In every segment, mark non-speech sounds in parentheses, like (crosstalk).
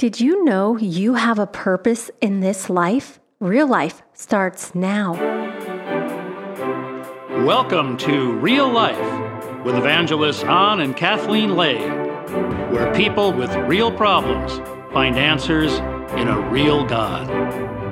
Did you know you have a purpose in this life? Real life starts now. Welcome to Real Life with evangelists An and Kathleen Lay, where people with real problems find answers in a real God.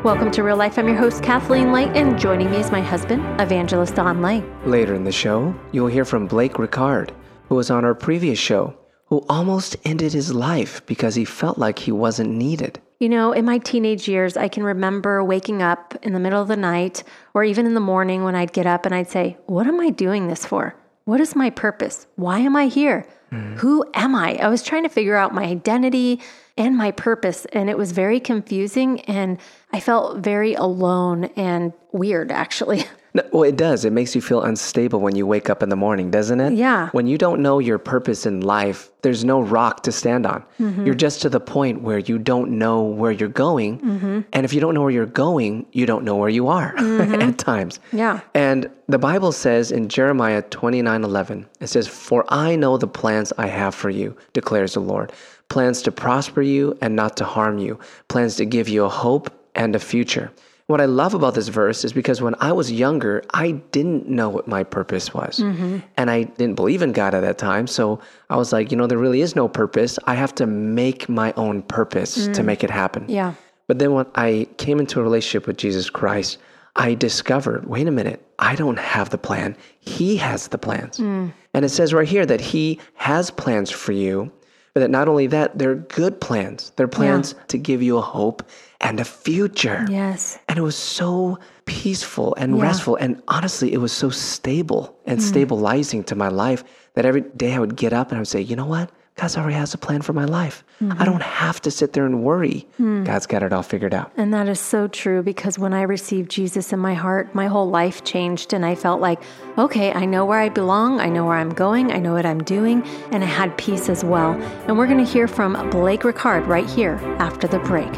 Welcome to Real Life. I'm your host, Kathleen Lay, and joining me is my husband, Evangelist An Lay. Later in the show, you'll hear from Blake Riccard, who was on our previous show who almost ended his life because he felt like he wasn't needed. You know, in my teenage years, I can remember waking up in the middle of the night or even in the morning when I'd get up and I'd say, What am I doing this for? What is my purpose? Why am I here? Mm. Who am I? I was trying to figure out my identity and my purpose, and it was very confusing. And I felt very alone and weird, actually. (laughs) No, well, it does. It makes you feel unstable when you wake up in the morning, doesn't it? Yeah. When you don't know your purpose in life, there's no rock to stand on. Mm-hmm. You're just to the point where you don't know where you're going. Mm-hmm. And if you don't know where you're going, you don't know where you are (laughs) mm-hmm. at times. Yeah. And the Bible says in Jeremiah 29 11, it says, For I know the plans I have for you, declares the Lord plans to prosper you and not to harm you, plans to give you a hope and a future. What I love about this verse is because when I was younger, I didn't know what my purpose was. Mm-hmm. And I didn't believe in God at that time. So I was like, you know, there really is no purpose. I have to make my own purpose mm. to make it happen. Yeah. But then when I came into a relationship with Jesus Christ, I discovered wait a minute, I don't have the plan. He has the plans. Mm. And it says right here that He has plans for you, but that not only that, they're good plans. They're plans yeah. to give you a hope and a future. Yes. And it was so peaceful and yeah. restful. And honestly, it was so stable and mm. stabilizing to my life that every day I would get up and I would say, you know what? God already has a plan for my life. Mm-hmm. I don't have to sit there and worry. Mm. God's got it all figured out. And that is so true because when I received Jesus in my heart, my whole life changed. And I felt like, okay, I know where I belong. I know where I'm going. I know what I'm doing. And I had peace as well. And we're going to hear from Blake Riccard right here after the break.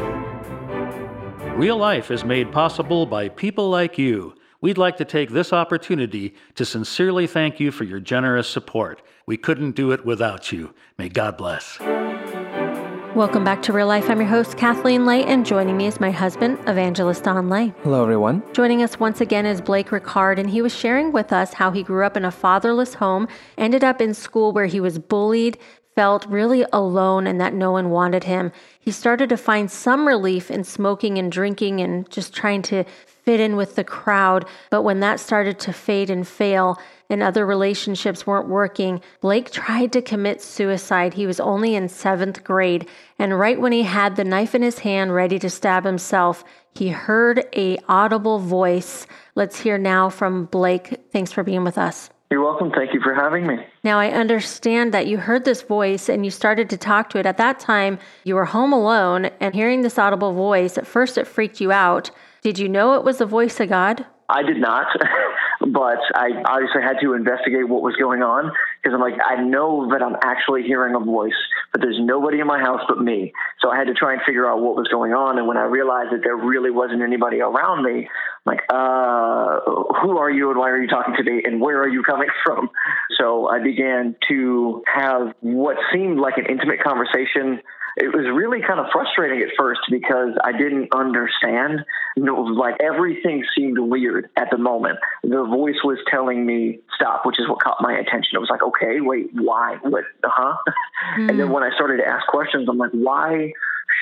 Real life is made possible by people like you. We'd like to take this opportunity to sincerely thank you for your generous support. We couldn't do it without you. May God bless. Welcome back to Real Life. I'm your host, Kathleen Lay, and joining me is my husband, Evangelist An Lay. Hello, everyone. Joining us once again is Blake Riccard, and he was sharing with us how he grew up in a fatherless home, ended up in school where he was bullied, felt really alone and that no one wanted him. He started to find some relief in smoking and drinking and just trying to fit in with the crowd. But when that started to fade and fail and other relationships weren't working, Blake tried to commit suicide. He was only in seventh grade. And right when he had the knife in his hand ready to stab himself, he heard a audible voice. Let's hear now from Blake. Thanks for being with us. You're welcome. Thank you for having me. Now, I understand that you heard this voice and you started to talk to it. At that time, you were home alone and hearing this audible voice, at first it freaked you out. Did you know it was the voice of God? I did not, (laughs) but I obviously had to investigate what was going on because I'm like, I know that I'm actually hearing a voice, but there's nobody in my house but me. So I had to try and figure out what was going on. And when I realized that there really wasn't anybody around me, I'm like, uh, who are you and why are you talking to me and where are you coming (laughs) from? So I began to have what seemed like an intimate conversation it was really kind of frustrating at first because I didn't understand. You know, like everything seemed weird at the moment. The voice was telling me stop, which is what caught my attention. It was like, okay, wait, why? What? Huh? Mm. (laughs) And then when I started to ask questions, I'm like, why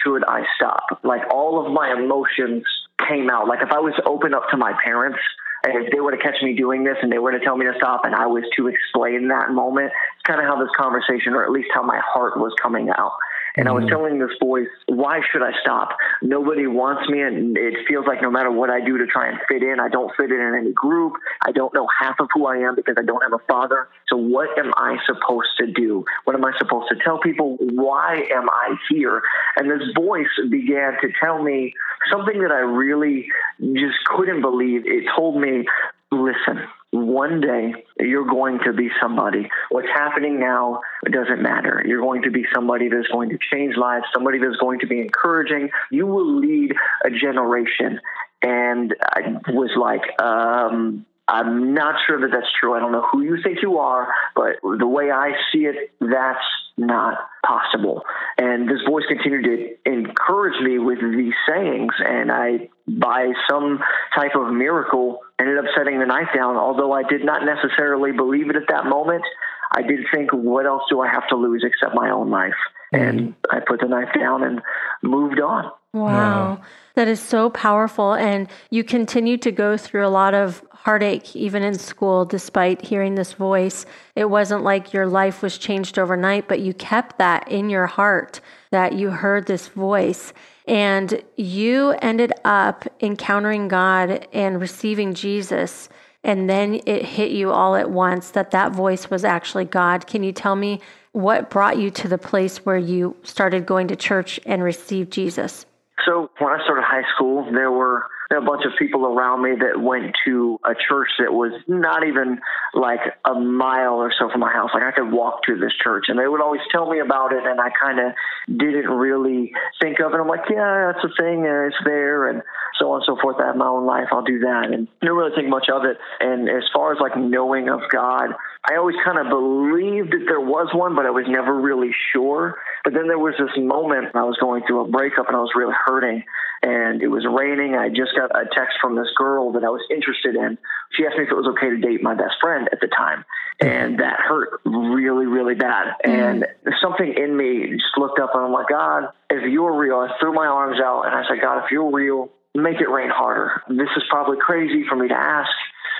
should I stop? Like all of my emotions came out. Like if I was to open up to my parents, and if they were to catch me doing this and they were to tell me to stop and I was to explain that moment, it's kind of how this conversation, or at least how my heart was coming out. And I was mm-hmm. telling this voice, why should I stop? Nobody wants me, and it feels like no matter what I do to try and fit in, I don't fit in in any group. I don't know half of who I am because I don't have a father. So, what am I supposed to do? What am I supposed to tell people? Why am I here? And this voice began to tell me something that I really just couldn't believe. It told me, listen, one day you're going to be somebody. What's happening now doesn't matter. You're going to be somebody that's going to change lives, somebody that's going to be encouraging. You will lead a generation. And I was like, um, I'm not sure that that's true. I don't know who you think you are, but the way I see it, that's not possible. And this voice continued to encourage me with these sayings. And I, by some type of miracle, ended up setting the knife down. Although I did not necessarily believe it at that moment, I did think, what else do I have to lose except my own life? And I put the knife down and moved on. Wow. That is so powerful. And you continue to go through a lot of heartache, even in school, despite hearing this voice. It wasn't like your life was changed overnight, but you kept that in your heart that you heard this voice. And you ended up encountering God and receiving Jesus. And then it hit you all at once that that voice was actually God. Can you tell me what brought you to the place where you started going to church and received Jesus? So when I started high school, there were a bunch of people around me that went to a church that was not even like a mile or so from my house. Like I could walk to this church, and they would always tell me about it, and I kind of didn't really think of it. I'm like, yeah, that's a thing, and it's there, and so on and so forth. I have my own life. I'll do that, and didn't really think much of it. And as far as like knowing of God, I always kind of believed that there was one, but I was never really sure. But then there was this moment I was going through a breakup and I was really hurting and it was raining. I just got a text from this girl that I was interested in. She asked me if it was okay to date my best friend at the time. And that hurt really, really bad. Mm. And something in me just looked up and I'm like, God, if you're real, I threw my arms out and I said, God, if you're real, make it rain harder. This is probably crazy for me to ask,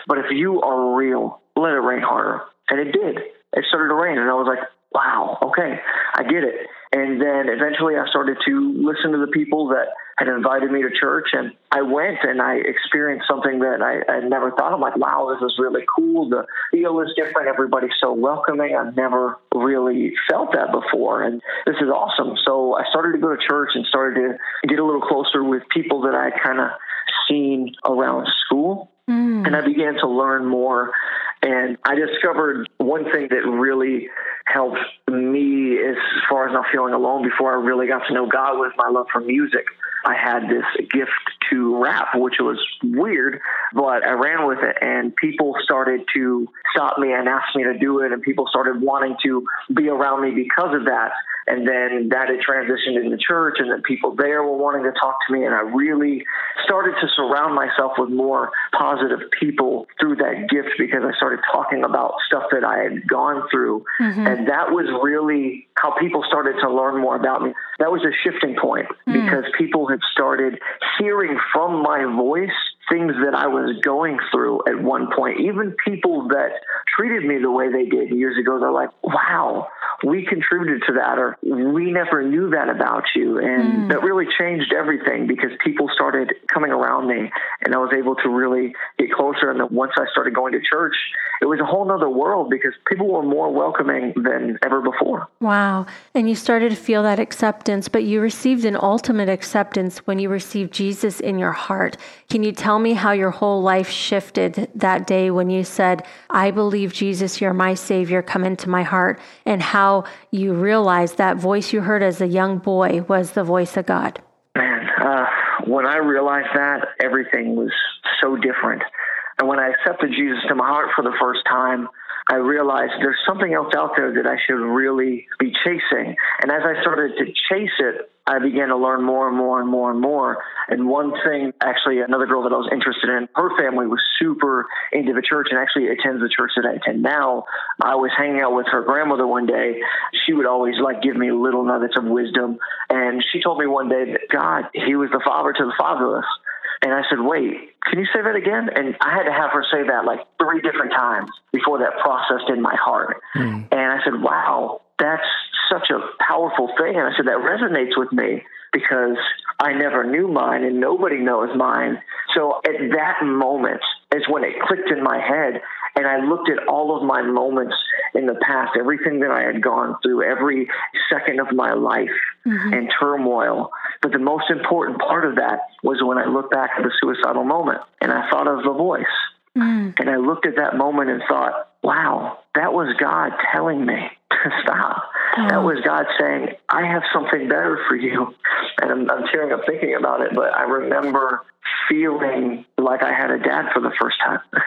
but if you are real, let it rain harder. And it did. It started to rain and I was like, wow, okay, I get it. And then eventually I started to listen to the people that had invited me to church and I went and I experienced something that I, I never thought of like, wow, this is really cool. The feel is different. Everybody's so welcoming. I've never really felt that before. And this is awesome. So I started to go to church and started to get a little closer with people that I kind of seen around school. Mm. And I began to learn more and I discovered one thing that really helped me as far as not feeling alone before I really got to know God was my love for music. I had this gift to rap, which was weird, but I ran with it and people started to stop me and ask me to do it and people started wanting to be around me because of that. And then that had transitioned into church, and then people there were wanting to talk to me. And I really started to surround myself with more positive people through that gift because I started talking about stuff that I had gone through. Mm-hmm. And that was really how people started to learn more about me. That was a shifting point mm. because people had started hearing from my voice things that I was going through at one point. Even people that treated me the way they did years ago, they're like, wow, we contributed to that, or we never knew that about you. And mm. that really changed everything because people started coming around me and I was able to really get closer. And then once I started going to church, it was a whole nother world because people were more welcoming than ever before. Wow. And you started to feel that acceptance, but you received an ultimate acceptance when you received Jesus in your heart. Can you tell me how your whole life shifted that day when you said, I believe Jesus, you're my Savior, come into my heart, and how you realized that voice you heard as a young boy was the voice of God? Man, uh, when I realized that, everything was so different. And when I accepted Jesus to my heart for the first time, I realized there's something else out there that I should really be chasing. And as I started to chase it, I began to learn more and more and more and more. And one thing, actually, another girl that I was interested in, her family was super into the church and actually attends the church that I attend now. I was hanging out with her grandmother one day. She would always like give me little nuggets of wisdom. And she told me one day that God, He was the father to the fatherless. And I said, wait, can you say that again? And I had to have her say that like three different times before that processed in my heart. Mm. And I said, wow, that's such a powerful thing. And I said, that resonates with me because I never knew mine and nobody knows mine. So at that moment is when it clicked in my head. And I looked at all of my moments in the past, everything that I had gone through, every second of my life mm-hmm. and turmoil. But the most important part of that was when I looked back at the suicidal moment and I thought of the voice. Mm. And I looked at that moment and thought, wow, that was God telling me (laughs) to stop. Oh. That was God saying, I have something better for you. And I'm, I'm tearing up thinking about it, but I remember feeling like I had a dad for the first time. (laughs)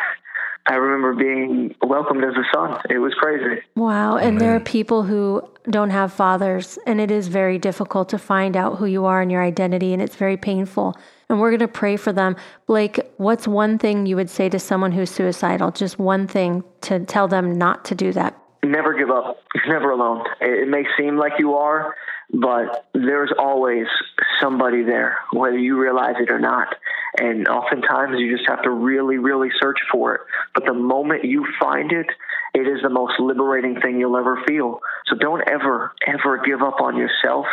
I remember being welcomed as a son. It was crazy. Wow. And there are people who don't have fathers, and it is very difficult to find out who you are and your identity, and it's very painful. And we're going to pray for them. Blake, what's one thing you would say to someone who's suicidal? Just one thing to tell them not to do that. Never give up. You're (laughs) never alone. It may seem like you are, but there's always somebody there, whether you realize it or not. And oftentimes you just have to really, really search for it. But the moment you find it, it is the most liberating thing you'll ever feel. So don't ever, ever give up on yourself.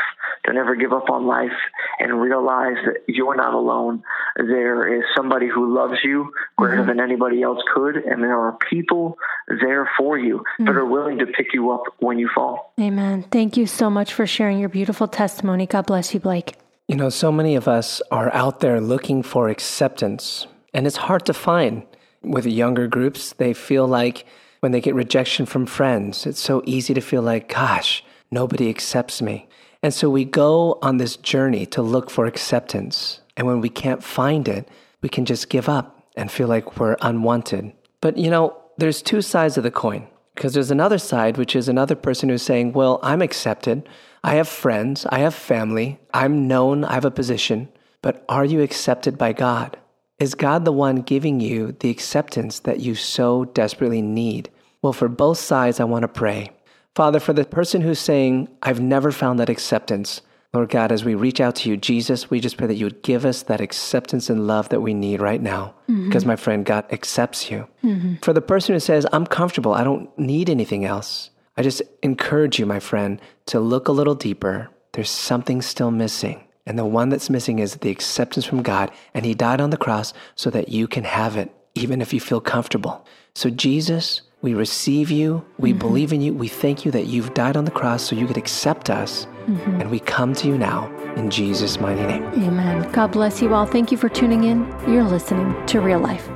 Don't ever give up on life and realize that you're not alone. There is somebody who loves you greater mm-hmm. than anybody else could, and there are people there for you mm-hmm. that are willing to pick you up when you fall. Amen. Thank you so much for sharing your beautiful testimony. God bless you, Blake. You know, so many of us are out there looking for acceptance, and it's hard to find. With younger groups, they feel like when they get rejection from friends, it's so easy to feel like, gosh, nobody accepts me. And so we go on this journey to look for acceptance. And when we can't find it, we can just give up and feel like we're unwanted. But you know, there's two sides of the coin. Because there's another side, which is another person who's saying, Well, I'm accepted. I have friends, I have family, I'm known, I have a position, but are you accepted by God? Is God the one giving you the acceptance that you so desperately need? Well, for both sides, I want to pray. Father, for the person who's saying, I've never found that acceptance, Lord God, as we reach out to you, Jesus, we just pray that you would give us that acceptance and love that we need right now. Mm-hmm. Because my friend, God accepts you. Mm-hmm. For the person who says, I'm comfortable, I don't need anything else, I just encourage you, my friend, to look a little deeper. There's something still missing. And the one that's missing is the acceptance from God. And He died on the cross so that you can have it, even if you feel comfortable. So, Jesus, we receive you. We mm-hmm. believe in you. We thank you that you've died on the cross so you could accept us. Mm-hmm. And we come to you now in Jesus' mighty name. Amen. God bless you all. Thank you for tuning in. You're listening to Real Life.